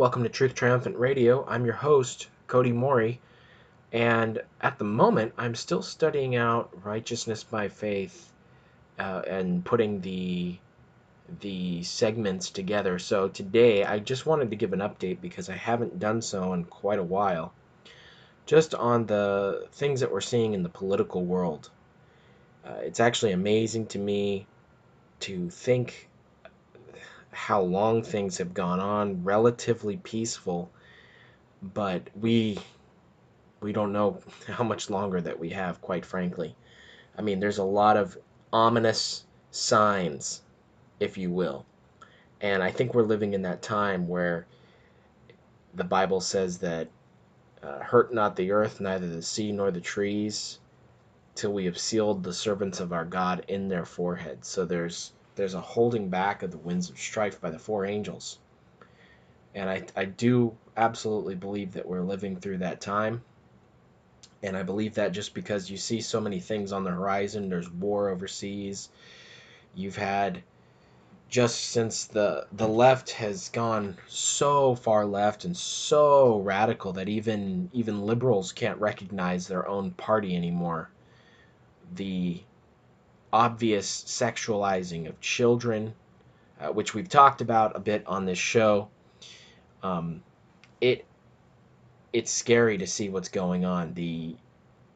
Welcome to Truth Triumphant Radio. I'm your host, Cody Mori, and at the moment, I'm still studying out righteousness by faith uh, and putting the the segments together. So today, I just wanted to give an update because I haven't done so in quite a while, just on the things that we're seeing in the political world. Uh, it's actually amazing to me to think how long things have gone on, relatively peaceful, but we we don't know how much longer that we have, quite frankly. I mean, there's a lot of ominous signs, if you will. And I think we're living in that time where the Bible says that uh, hurt not the earth, neither the sea nor the trees, till we have sealed the servants of our God in their foreheads. So there's there's a holding back of the winds of strife by the four angels. And I, I do absolutely believe that we're living through that time. And I believe that just because you see so many things on the horizon, there's war overseas. You've had just since the the left has gone so far left and so radical that even even liberals can't recognize their own party anymore. The obvious sexualizing of children, uh, which we've talked about a bit on this show. Um, it it's scary to see what's going on. The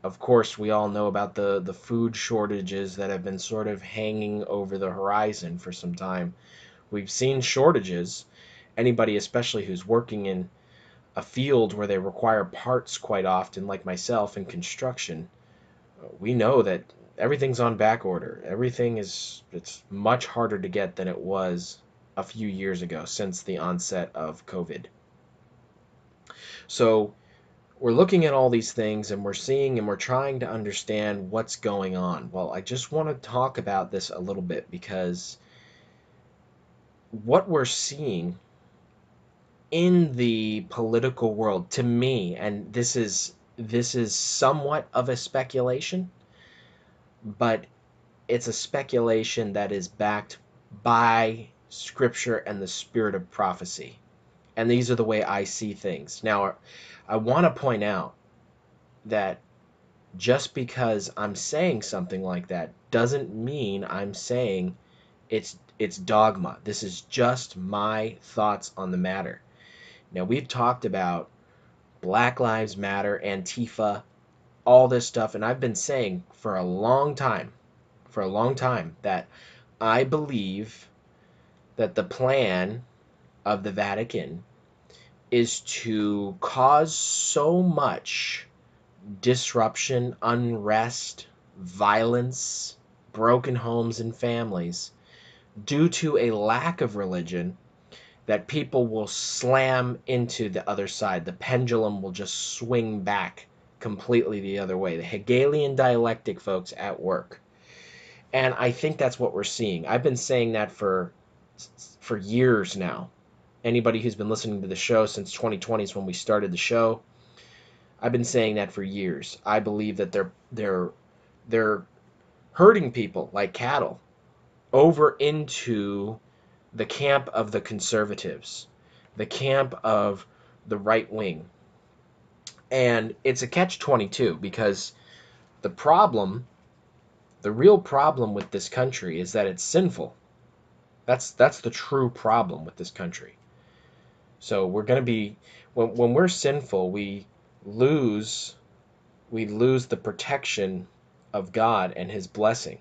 of course we all know about the the food shortages that have been sort of hanging over the horizon for some time. We've seen shortages. Anybody, especially who's working in a field where they require parts quite often, like myself in construction, we know that everything's on back order. Everything is it's much harder to get than it was a few years ago since the onset of COVID. So we're looking at all these things and we're seeing and we're trying to understand what's going on. Well, I just want to talk about this a little bit because what we're seeing in the political world to me and this is this is somewhat of a speculation but it's a speculation that is backed by scripture and the spirit of prophecy. And these are the way I see things. Now, I want to point out that just because I'm saying something like that doesn't mean I'm saying it's it's dogma. This is just my thoughts on the matter. Now, we've talked about Black Lives Matter, Antifa, all this stuff. And I've been saying for a long time, for a long time, that I believe that the plan of the Vatican is to cause so much disruption, unrest, violence, broken homes and families due to a lack of religion that people will slam into the other side. The pendulum will just swing back completely the other way. The Hegelian dialectic, folks, at work. And I think that's what we're seeing. I've been saying that for for years now. Anybody who's been listening to the show since 2020 is when we started the show. I've been saying that for years. I believe that they're they're they're herding people like cattle over into the camp of the conservatives, the camp of the right wing, and it's a catch 22 because the problem, the real problem with this country is that it's sinful. That's that's the true problem with this country. So we're going to be when when we're sinful, we lose we lose the protection of God and his blessing.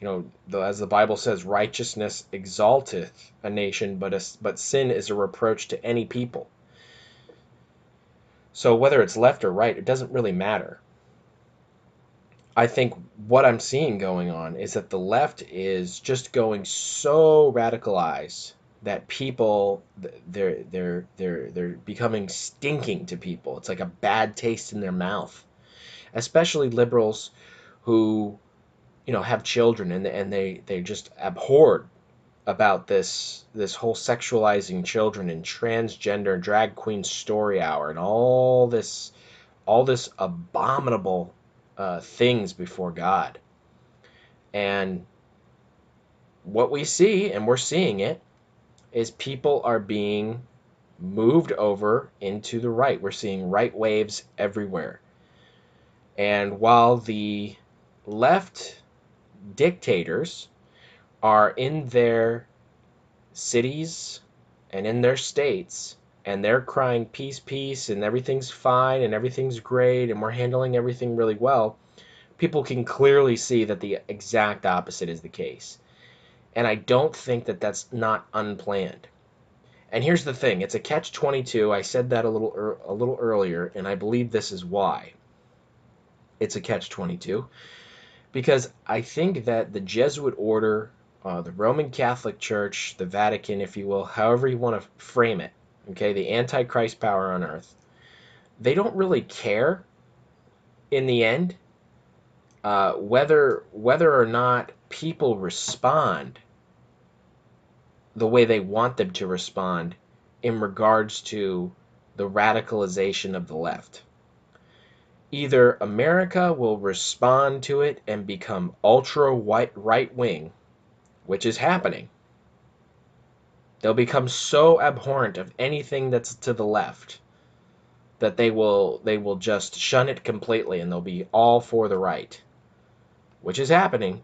You know, the, as the Bible says, righteousness exalteth a nation, but a, but sin is a reproach to any people. So whether it's left or right, it doesn't really matter. I think what I'm seeing going on is that the left is just going so radicalized that people they're they're they're they're becoming stinking to people. It's like a bad taste in their mouth. Especially liberals who you know have children and and they they just abhorred about this this whole sexualizing children and transgender drag queen story hour and all this all this abominable uh, things before God. And what we see, and we're seeing it, is people are being moved over into the right. We're seeing right waves everywhere. And while the left dictators are in their cities and in their states and they're crying peace, peace, and everything's fine and everything's great and we're handling everything really well, people can clearly see that the exact opposite is the case. And I don't think that that's not unplanned. And here's the thing, it's a catch 22. I said that a little er, a little earlier and I believe this is why. It's a catch 22 because I think that the Jesuit order, uh, the Roman Catholic Church, the Vatican, if you will, however you want to frame it, okay, the Antichrist power on earth, they don't really care in the end uh, whether whether or not people respond the way they want them to respond in regards to the radicalization of the left. Either America will respond to it and become ultra white right wing, which is happening. They'll become so abhorrent of anything that's to the left that they will they will just shun it completely and they'll be all for the right, which is happening.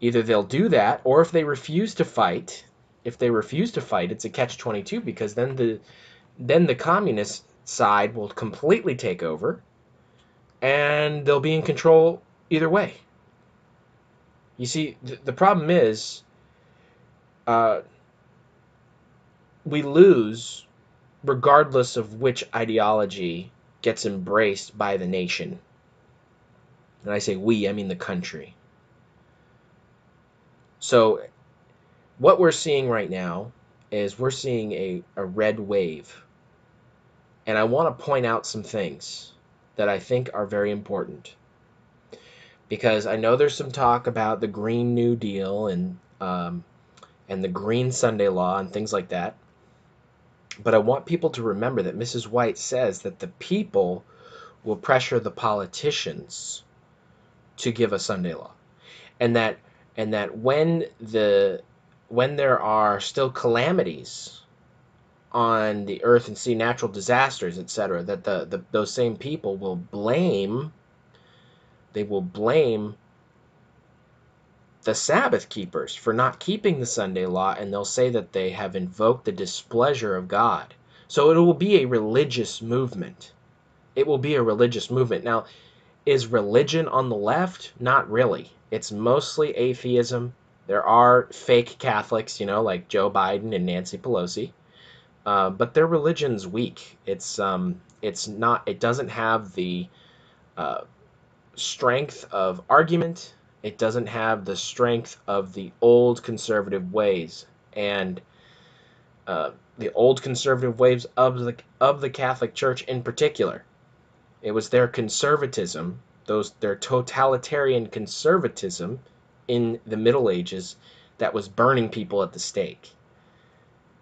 Either they'll do that, or if they refuse to fight, if they refuse to fight, it's a catch twenty two because then the then the communist side will completely take over, and they'll be in control either way. You see, th- the problem is, uh, we lose regardless of which ideology gets embraced by the nation. And I say we, I mean the country. So, what we're seeing right now is we're seeing a, a red wave. And I want to point out some things that I think are very important. Because I know there's some talk about the Green New Deal and um, and the Green Sunday Law and things like that. But I want people to remember that Mrs. White says that the people will pressure the politicians to give a Sunday law. And that and that when the when there are still calamities on the earth and sea natural disasters etc that the, the those same people will blame they will blame the sabbath keepers for not keeping the sunday law and they'll say that they have invoked the displeasure of god so it will be a religious movement it will be a religious movement now is religion on the left not really it's mostly atheism. There are fake Catholics, you know, like Joe Biden and Nancy Pelosi, uh, but their religion's weak. It's um, it's not. It doesn't have the uh, strength of argument. It doesn't have the strength of the old conservative ways and uh, the old conservative ways of the of the Catholic Church in particular. It was their conservatism those their totalitarian conservatism in the Middle Ages that was burning people at the stake.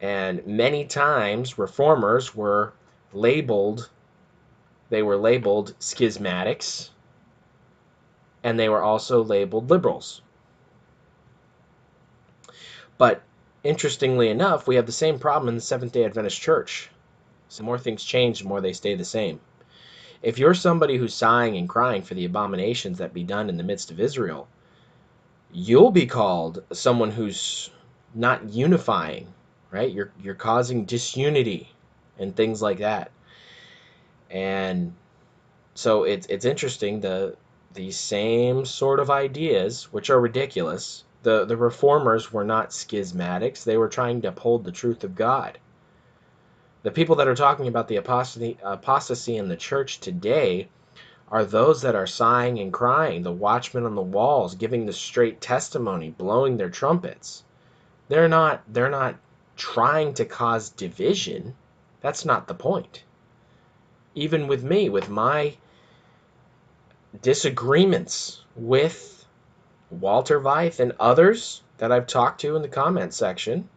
And many times reformers were labeled they were labeled schismatics and they were also labeled liberals. But interestingly enough, we have the same problem in the Seventh day Adventist Church. So more things change, the more they stay the same. If you're somebody who's sighing and crying for the abominations that be done in the midst of Israel, you'll be called someone who's not unifying, right? You're you're causing disunity and things like that. And so it's it's interesting the the same sort of ideas, which are ridiculous. The the reformers were not schismatics. They were trying to uphold the truth of God. The people that are talking about the apostasy, apostasy in the church today are those that are sighing and crying, the watchmen on the walls, giving the straight testimony, blowing their trumpets. They're not they're not trying to cause division. That's not the point. Even with me, with my disagreements with Walter Veith and others that I've talked to in the comment section,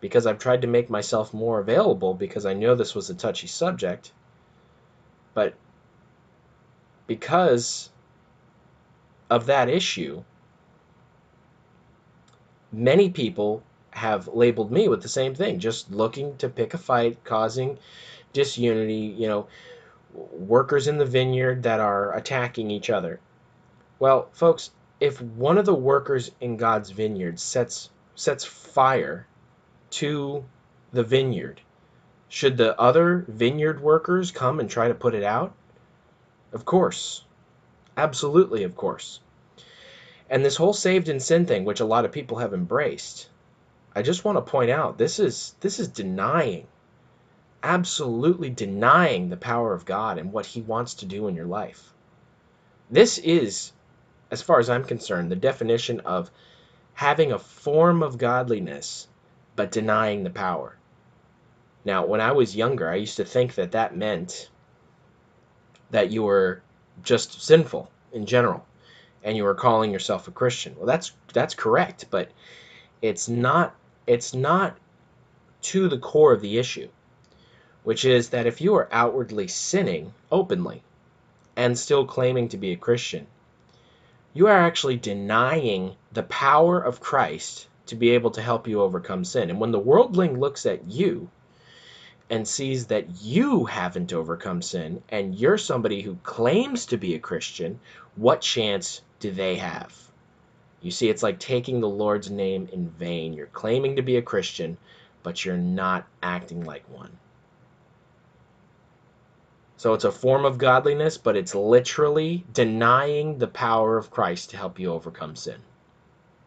because I've tried to make myself more available because I know this was a touchy subject. But because of that issue, many people have labeled me with the same thing, just looking to pick a fight, causing disunity, you know, workers in the vineyard that are attacking each other. Well, folks, if one of the workers in God's vineyard sets sets fire to the vineyard, should the other vineyard workers come and try to put it out? Of course. Absolutely, of course. And this whole saved in sin thing, which a lot of people have embraced, I just want to point out this is this is denying absolutely denying the power of God and what he wants to do in your life. This is as far as I'm concerned the definition of having a form of godliness but denying the power. Now, when I was younger, I used to think that that meant that you were just sinful in general and you were calling yourself a Christian. Well, that's that's correct, but it's not it's not to the core of the issue, which is that if you are outwardly sinning openly and still claiming to be a Christian, you are actually denying the power of Christ to be able to help you overcome sin. And when the worldling looks at you and sees that you haven't overcome sin and you're somebody who claims to be a Christian, what chance do they have? You see, it's like taking the Lord's name in vain. You're claiming to be a Christian, but you're not acting like one. So it's a form of godliness, but it's literally denying the power of Christ to help you overcome sin.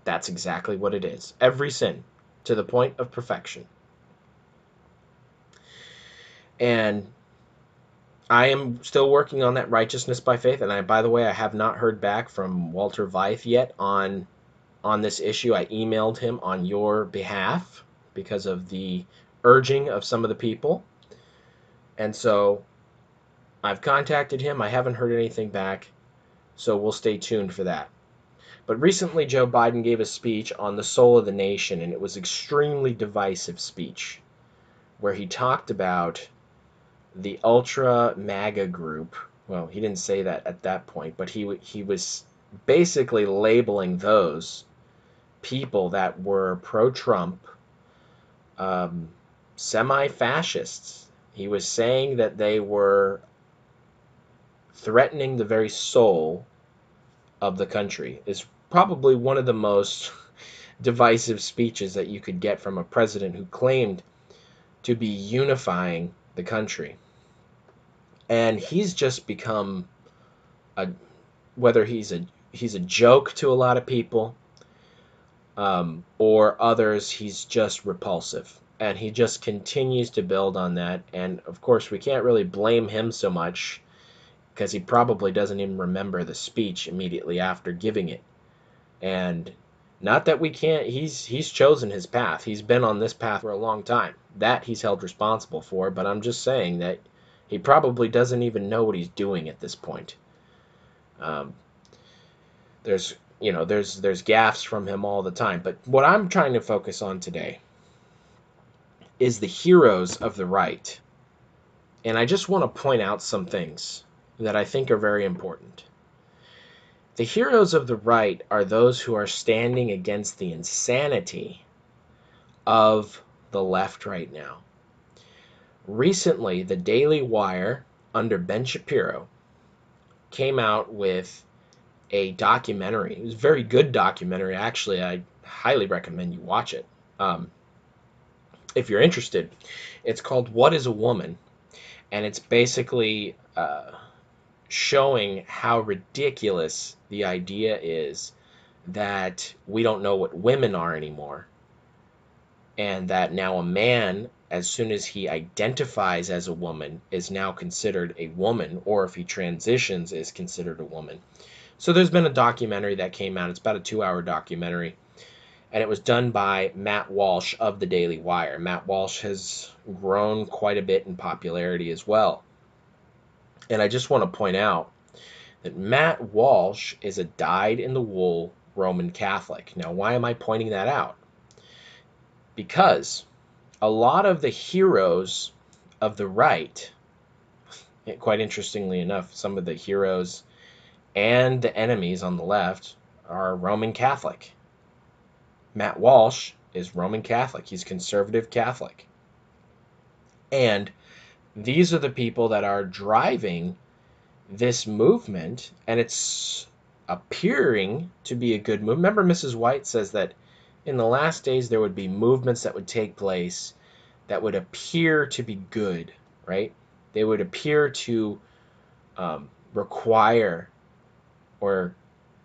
That's exactly what it is. Every sin to the point of perfection. And I am still working on that righteousness by faith, and I, by the way, I have not heard back from Walter Veith yet on on this issue. I emailed him on your behalf because of the urging of some of the people, and so I've contacted him. I haven't heard anything back, so we'll stay tuned for that. But recently, Joe Biden gave a speech on the soul of the nation, and it was extremely divisive speech, where he talked about the ultra MAGA group. Well, he didn't say that at that point, but he he was basically labeling those people that were pro-Trump, um, semi-fascists. He was saying that they were threatening the very soul of the country. Is probably one of the most divisive speeches that you could get from a president who claimed to be unifying the country and he's just become a whether he's a he's a joke to a lot of people um, or others he's just repulsive and he just continues to build on that and of course we can't really blame him so much because he probably doesn't even remember the speech immediately after giving it. And not that we can't he's he's chosen his path. He's been on this path for a long time. That he's held responsible for but i'm just saying that he probably doesn't even know what he's doing at this point. Um, there's you know there's there's gaffes from him all the time, but what I'm trying to focus on today is the heroes of the right. And I just want to point out some things that I think are very important. The heroes of the right are those who are standing against the insanity of the left right now. Recently, the Daily Wire, under Ben Shapiro, came out with a documentary. It was a very good documentary. Actually, I highly recommend you watch it. Um, if you're interested, it's called What is a Woman? And it's basically uh, showing how ridiculous the idea is that we don't know what women are anymore. And that now a man as soon as he identifies as a woman, is now considered a woman, or if he transitions, is considered a woman. So there's been a documentary that came out. It's about a two hour documentary. And it was done by Matt Walsh of the Daily Wire. Matt Walsh has grown quite a bit in popularity as well. And I just want to point out that Matt Walsh is a dyed in the wool Roman Catholic. Now, why am I pointing that out? Because a lot of the heroes of the right, quite interestingly enough, some of the heroes and the enemies on the left are Roman Catholic. Matt Walsh is Roman Catholic. He's conservative Catholic. And these are the people that are driving this movement, and it's appearing to be a good move. Remember, Mrs. White says that in the last days there would be movements that would take place that would appear to be good, right? They would appear to um, require or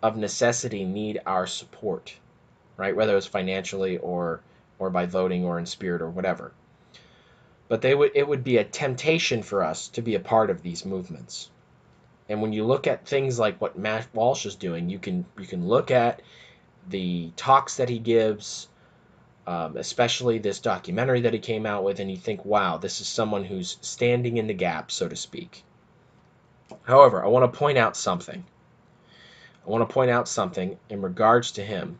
of necessity need our support, right? Whether it's financially or or by voting or in spirit or whatever. But they would it would be a temptation for us to be a part of these movements. And when you look at things like what Matt Walsh is doing, you can you can look at the talks that he gives, um, especially this documentary that he came out with, and you think, wow, this is someone who's standing in the gap, so to speak. However, I want to point out something. I want to point out something in regards to him.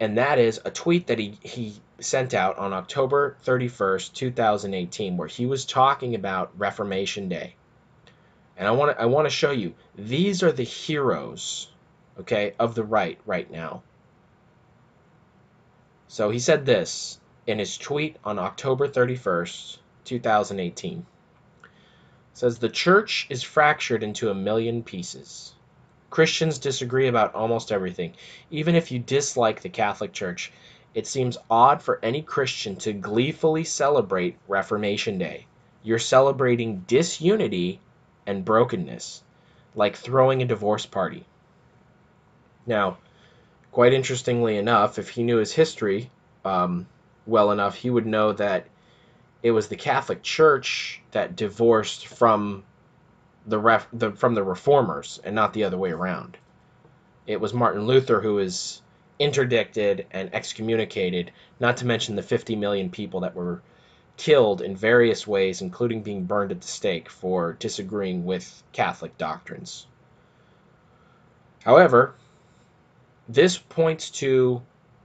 And that is a tweet that he, he sent out on October 31st, 2018, where he was talking about Reformation Day. And I want to I want to show you these are the heroes, okay, of the right right now. So he said this in his tweet on October 31st, 2018 says the church is fractured into a million pieces. Christians disagree about almost everything. Even if you dislike the Catholic Church, it seems odd for any Christian to gleefully celebrate Reformation Day. You're celebrating disunity and brokenness, like throwing a divorce party. Now, quite interestingly enough, if he knew his history um, well enough, he would know that it was the Catholic Church that divorced from the, ref, the from the reformers and not the other way around. It was Martin Luther who was interdicted and excommunicated, not to mention the 50 million people that were killed in various ways, including being burned at the stake for disagreeing with Catholic doctrines. However, this points to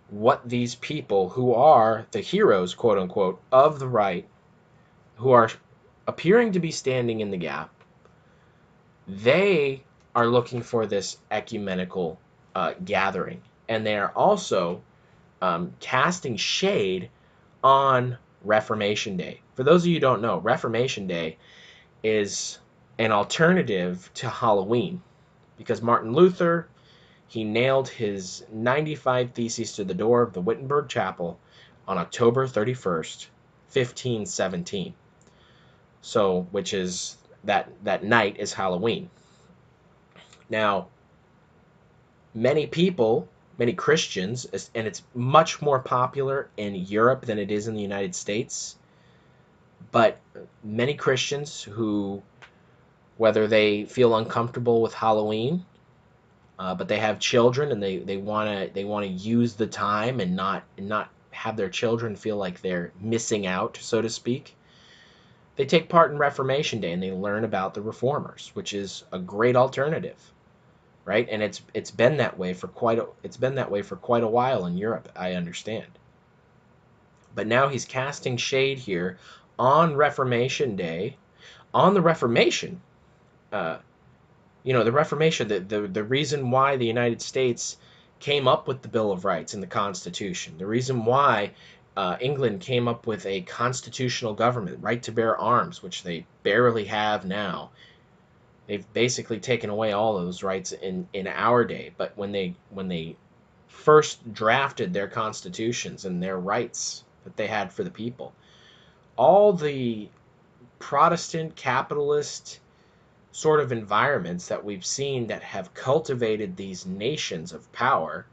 what these people who are the heroes, quote unquote, of the right, who are appearing to be standing in the gap, they are looking for this ecumenical uh, gathering. And they are also um, casting shade on Reformation Day. For those of you who don't know, Reformation Day is an alternative to Halloween because Martin Luther he nailed his 95 Theses to the door of the Wittenberg Chapel on October 31st, 1517. So, which is that that night is Halloween. Now, many people, many Christians, and it's much more popular in Europe than it is in the United States. But many Christians who, whether they feel uncomfortable with Halloween uh, but they have children and they they want to they want to use the time and not and not have their children feel like they're missing out so to speak they take part in reformation day and they learn about the reformers which is a great alternative right? And it's it's been that way for quite a it's been that way for quite a while in Europe I understand. But now he's casting shade here on reformation day on the reformation uh, you know the Reformation, the, the the reason why the United States came up with the Bill of Rights and the Constitution, the reason why uh, England came up with a constitutional government, right to bear arms, which they barely have now. They've basically taken away all those rights in, in our day. But when they when they first drafted their constitutions and their rights that they had for the people, all the Protestant capitalist sort of environments that we've seen that have cultivated these nations of power,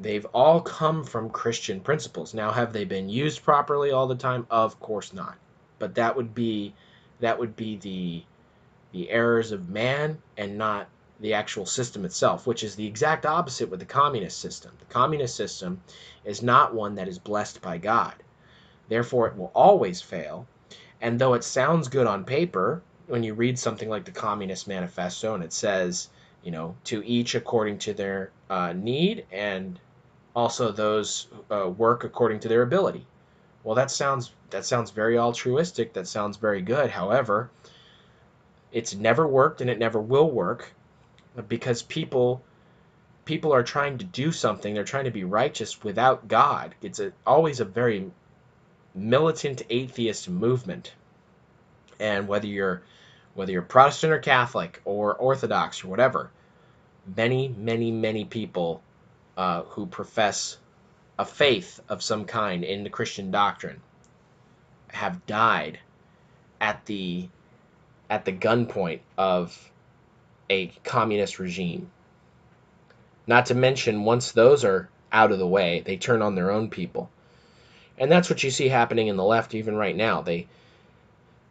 they've all come from Christian principles. Now, have they been used properly all the time? Of course not. But that would be that would be the the errors of man and not the actual system itself, which is the exact opposite with the communist system. The communist system is not one that is blessed by God. Therefore, it will always fail. And though it sounds good on paper, when you read something like the Communist Manifesto and it says, you know, to each according to their uh, need and also those uh, work according to their ability. Well, that sounds that sounds very altruistic. That sounds very good. However, it's never worked and it never will work because people people are trying to do something, they're trying to be righteous without God. It's a, always a very militant atheist movement. And whether you're whether you're Protestant or Catholic or Orthodox or whatever, many, many, many people uh, who profess a faith of some kind in the Christian doctrine have died at the at the gunpoint of a communist regime. Not to mention, once those are out of the way, they turn on their own people. And that's what you see happening in the left even right now. They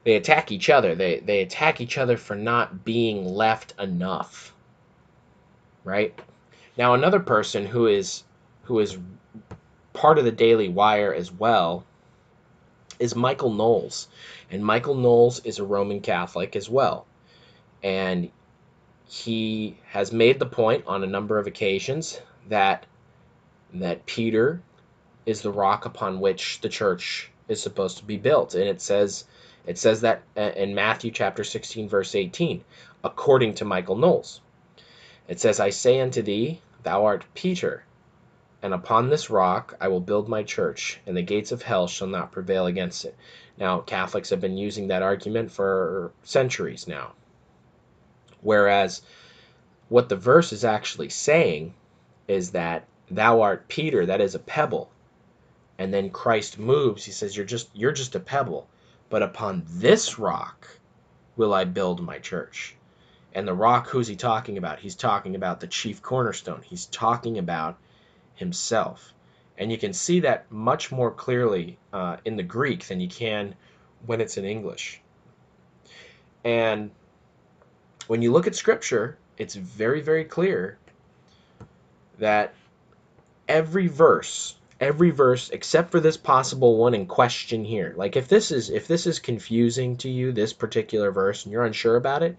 they attack each other. They they attack each other for not being left enough. Right? Now another person who is who is part of the Daily Wire as well is Michael Knowles. And Michael Knowles is a Roman Catholic as well. And he has made the point on a number of occasions that that Peter is the rock upon which the church is supposed to be built. And it says it says that uh, in Matthew chapter 16 verse 18, according to Michael Knowles. It says, I say unto thee, thou art Peter, and upon this rock I will build my church, and the gates of hell shall not prevail against it. Now, Catholics have been using that argument for centuries now. Whereas what the verse is actually saying is that thou art Peter, that is a pebble. And then Christ moves, he says, You're just you're just a pebble, but upon this rock will I build my church. And the rock, who's he talking about? He's talking about the chief cornerstone. He's talking about himself. And you can see that much more clearly uh, in the Greek than you can when it's in English. And when you look at Scripture, it's very, very clear that every verse, every verse except for this possible one in question here. Like if this is if this is confusing to you, this particular verse, and you're unsure about it,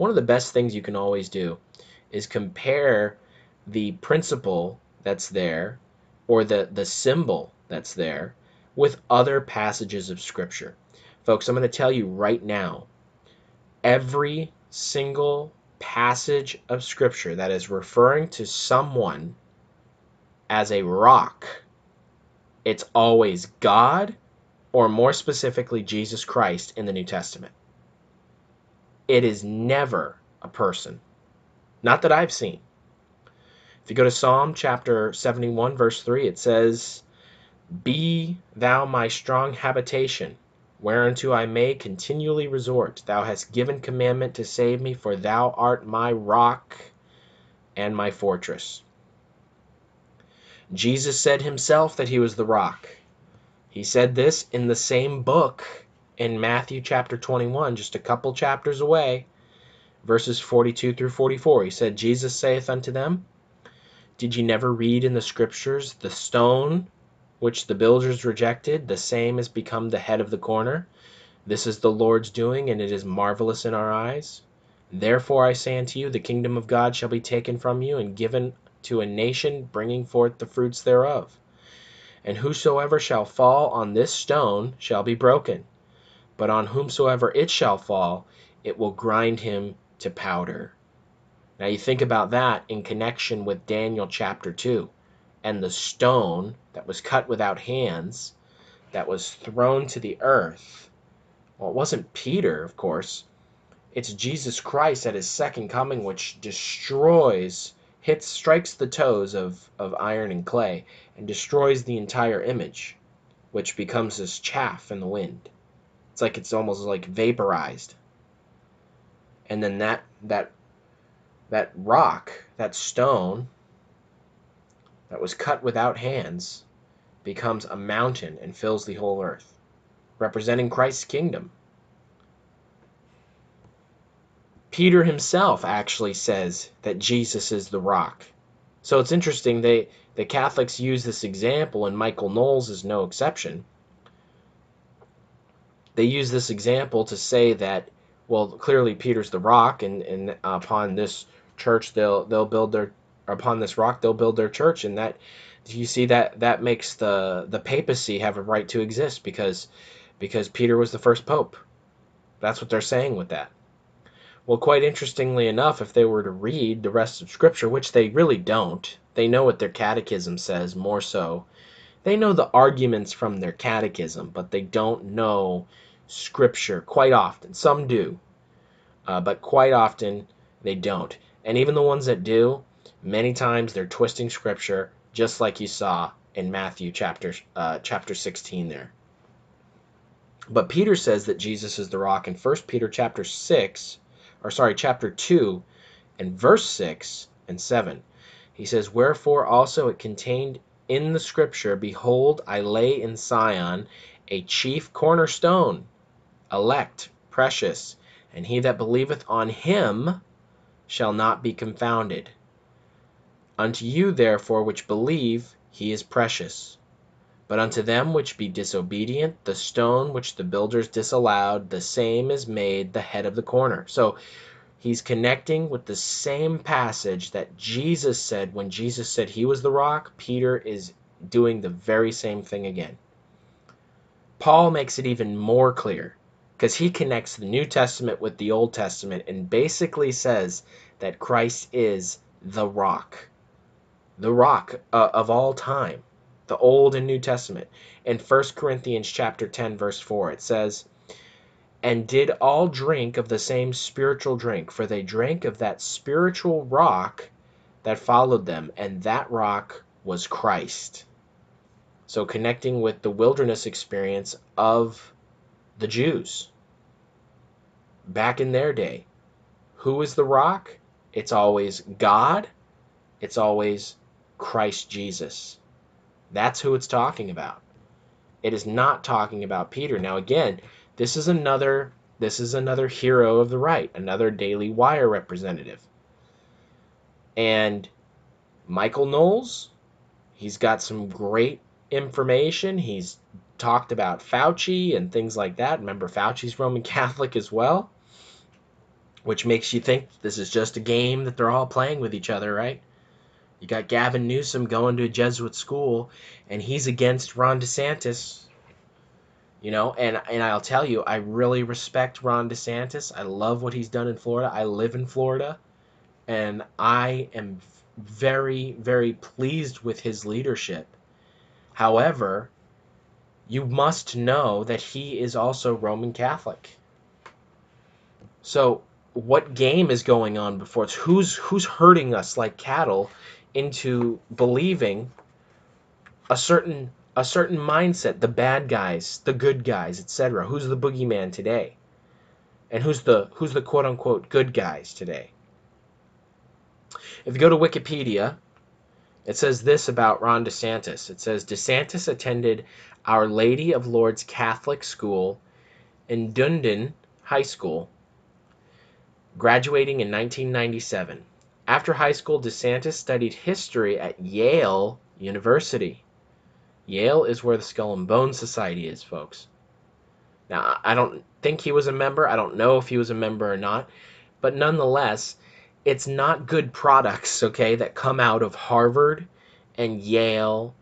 one of the best things you can always do is compare the principle that's there or the, the symbol that's there with other passages of Scripture. Folks, I'm going to tell you right now every single passage of Scripture that is referring to someone as a rock, it's always God or more specifically Jesus Christ in the New Testament. It is never a person. Not that I've seen. If you go to Psalm chapter 71, verse 3, it says, Be thou my strong habitation, whereunto I may continually resort. Thou hast given commandment to save me, for thou art my rock and my fortress. Jesus said himself that he was the rock. He said this in the same book in Matthew chapter 21, just a couple chapters away, verses 42 through 44. He said, Jesus saith unto them, did ye never read in the scriptures, the stone which the builders rejected, the same has become the head of the corner? This is the Lord's doing, and it is marvelous in our eyes. Therefore I say unto you, the kingdom of God shall be taken from you and given to a nation bringing forth the fruits thereof. And whosoever shall fall on this stone shall be broken, but on whomsoever it shall fall, it will grind him to powder. Now you think about that in connection with Daniel chapter 2 and the stone that was cut without hands that was thrown to the earth. Well, it wasn't Peter, of course. It's Jesus Christ at his second coming, which destroys, hits, strikes the toes of, of iron and clay, and destroys the entire image, which becomes this chaff in the wind. It's like it's almost like vaporized. And then that that that rock, that stone that was cut without hands, becomes a mountain and fills the whole earth, representing Christ's kingdom. Peter himself actually says that Jesus is the rock. So it's interesting they the Catholics use this example and Michael Knowles is no exception. They use this example to say that well clearly Peter's the rock and and upon this church they'll they'll build their upon this rock they'll build their church and that you see that that makes the the papacy have a right to exist because because Peter was the first pope. That's what they're saying with that. Well, quite interestingly enough, if they were to read the rest of Scripture, which they really don't, they know what their catechism says more so. They know the arguments from their catechism, but they don't know Scripture quite often. Some do, uh, but quite often they don't. And even the ones that do, many times they're twisting Scripture, just like you saw in Matthew chapter uh, chapter 16 there. But Peter says that Jesus is the rock in 1 Peter chapter 6 or sorry, chapter 2 and verse 6 and 7. He says, Wherefore also it contained in the scripture, Behold, I lay in Sion a chief cornerstone, elect, precious, and he that believeth on him shall not be confounded. Unto you, therefore, which believe, he is precious. But unto them which be disobedient, the stone which the builders disallowed, the same is made the head of the corner. So he's connecting with the same passage that Jesus said when Jesus said he was the rock. Peter is doing the very same thing again. Paul makes it even more clear because he connects the New Testament with the Old Testament and basically says that Christ is the rock, the rock uh, of all time the Old and New Testament. In 1 Corinthians chapter 10 verse 4 it says, "And did all drink of the same spiritual drink, for they drank of that spiritual rock that followed them, and that rock was Christ." So connecting with the wilderness experience of the Jews back in their day. Who is the rock? It's always God. It's always Christ Jesus. That's who it's talking about. It is not talking about Peter. Now again, this is another this is another hero of the right, another Daily Wire representative. And Michael Knowles, he's got some great information. He's talked about Fauci and things like that. Remember, Fauci's Roman Catholic as well, which makes you think this is just a game that they're all playing with each other, right? You got Gavin Newsom going to a Jesuit school, and he's against Ron DeSantis. You know, and and I'll tell you, I really respect Ron DeSantis. I love what he's done in Florida. I live in Florida, and I am very very pleased with his leadership. However, you must know that he is also Roman Catholic. So, what game is going on before us? Who's who's herding us like cattle into believing a certain a certain mindset the bad guys the good guys etc who's the boogeyman today? And who's the who's the quote unquote good guys today? If you go to wikipedia it says this about ron desantis. It says desantis attended our lady of Lourdes catholic school in dunedin high school graduating in 1997 after high school, DeSantis studied history at Yale University. Yale is where the Skull and Bones Society is, folks. Now, I don't think he was a member. I don't know if he was a member or not. But nonetheless, it's not good products, okay, that come out of Harvard and Yale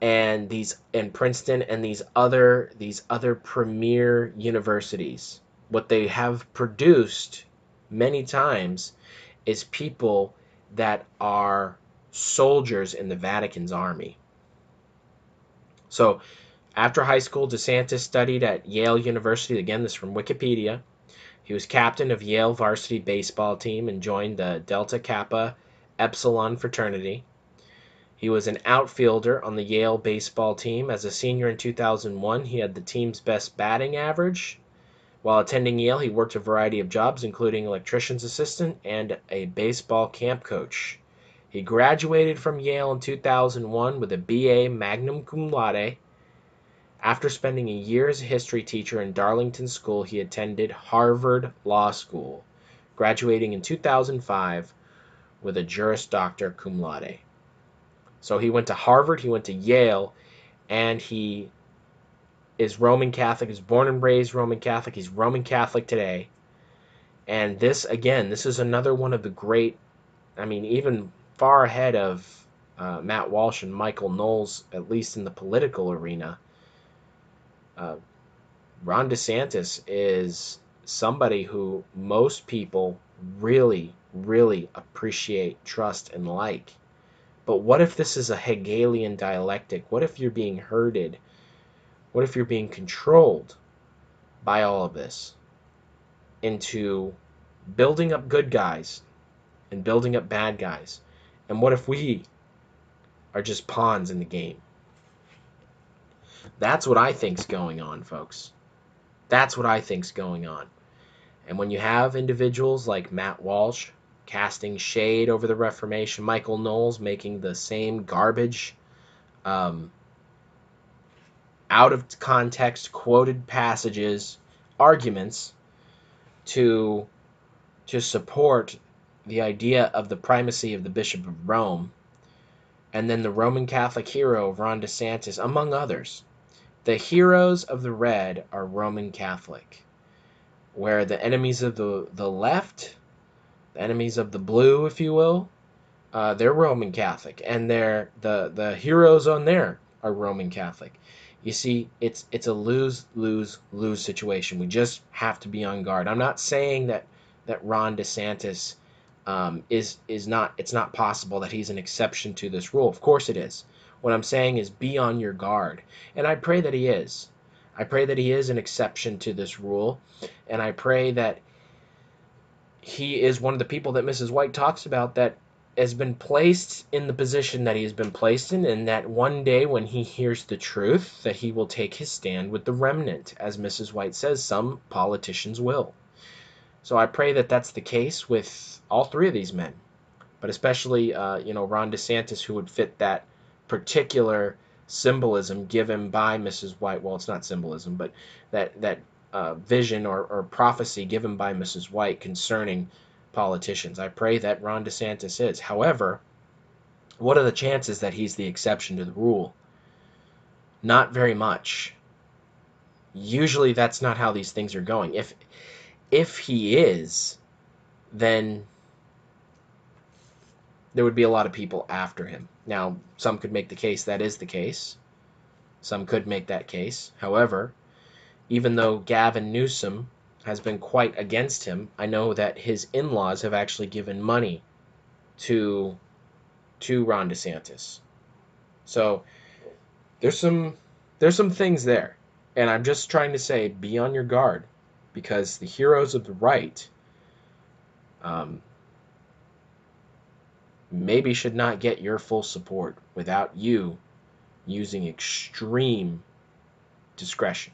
and these and Princeton and these other these other premier universities. What they have produced many times is people that are soldiers in the Vatican's army. So, after high school, DeSantis studied at Yale University. Again, this from Wikipedia. He was captain of Yale varsity baseball team and joined the Delta Kappa Epsilon fraternity. He was an outfielder on the Yale baseball team. As a senior in 2001, he had the team's best batting average while attending Yale, he worked a variety of jobs, including electrician's assistant and a baseball camp coach. He graduated from Yale in 2001 with a BA magna cum laude. After spending a year as a history teacher in Darlington School, he attended Harvard Law School, graduating in 2005 with a Juris Doctor cum laude. So he went to Harvard, he went to Yale, and he is Roman Catholic, is born and raised Roman Catholic. He's Roman Catholic today. And this, again, this is another one of the great, I mean, even far ahead of uh, Matt Walsh and Michael Knowles, at least in the political arena. Uh, Ron DeSantis is somebody who most people really, really appreciate, trust, and like. But what if this is a Hegelian dialectic? What if you're being herded? What if you're being controlled by all of this into building up good guys and building up bad guys? And what if we are just pawns in the game? That's what I think's going on, folks. That's what I think's going on. And when you have individuals like Matt Walsh casting shade over the Reformation, Michael Knowles making the same garbage, um, out of context quoted passages, arguments to to support the idea of the primacy of the Bishop of Rome, and then the Roman Catholic hero Ron DeSantis, among others. The heroes of the red are Roman Catholic, where the enemies of the, the left, the enemies of the blue, if you will, uh, they're Roman Catholic, and they're the the heroes on there are Roman Catholic. You see, it's it's a lose lose lose situation. We just have to be on guard. I'm not saying that that Ron DeSantis um, is is not. It's not possible that he's an exception to this rule. Of course it is. What I'm saying is be on your guard. And I pray that he is. I pray that he is an exception to this rule. And I pray that he is one of the people that Mrs. White talks about that has been placed in the position that he has been placed in, and that one day when he hears the truth, that he will take his stand with the remnant. As Mrs. White says, some politicians will. So I pray that that's the case with all three of these men, but especially, uh, you know, Ron DeSantis, who would fit that particular symbolism given by Mrs. White. Well, it's not symbolism, but that that uh, vision or, or prophecy given by Mrs. White concerning politicians. I pray that Ron DeSantis is. However, what are the chances that he's the exception to the rule? Not very much. Usually that's not how these things are going. If if he is, then there would be a lot of people after him. Now, some could make the case that is the case. Some could make that case. However, even though Gavin Newsom has been quite against him, I know that his in-laws have actually given money to to Ron DeSantis. So there's some there's some things there. And I'm just trying to say be on your guard because the heroes of the right um, maybe should not get your full support without you using extreme discretion.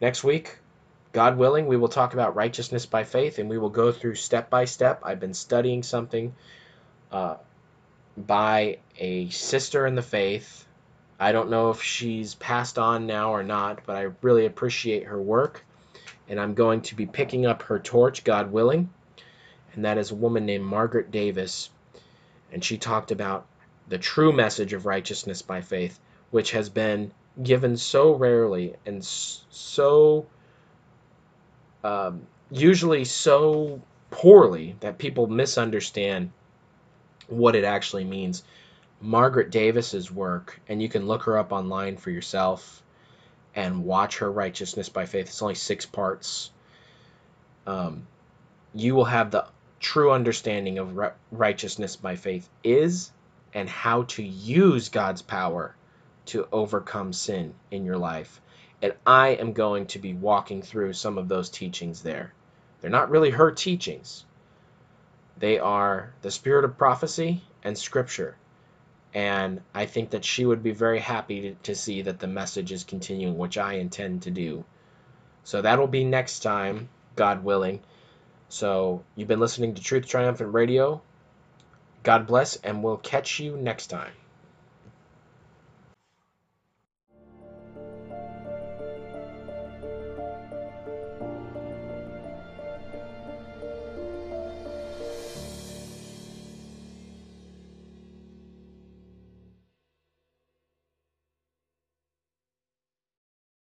Next week, God willing, we will talk about righteousness by faith and we will go through step by step. I've been studying something uh, by a sister in the faith. I don't know if she's passed on now or not, but I really appreciate her work. And I'm going to be picking up her torch, God willing and that is a woman named Margaret Davis. And she talked about the true message of righteousness by faith, which has been given so rarely and so um, usually so poorly that people misunderstand what it actually means. Margaret Davis's work, and you can look her up online for yourself and watch her Righteousness by Faith. It's only six parts. Um, you will have the true understanding of righteousness by faith is and how to use God's power to overcome sin in your life. And I am going to be walking through some of those teachings there. They're not really her teachings, they are the spirit of prophecy and scripture. And I think that she would be very happy to, to see that the message is continuing, which I intend to do. So that'll be next time, God willing. So you've been listening to Truth Triumphant Radio. God bless, and we'll catch you next time.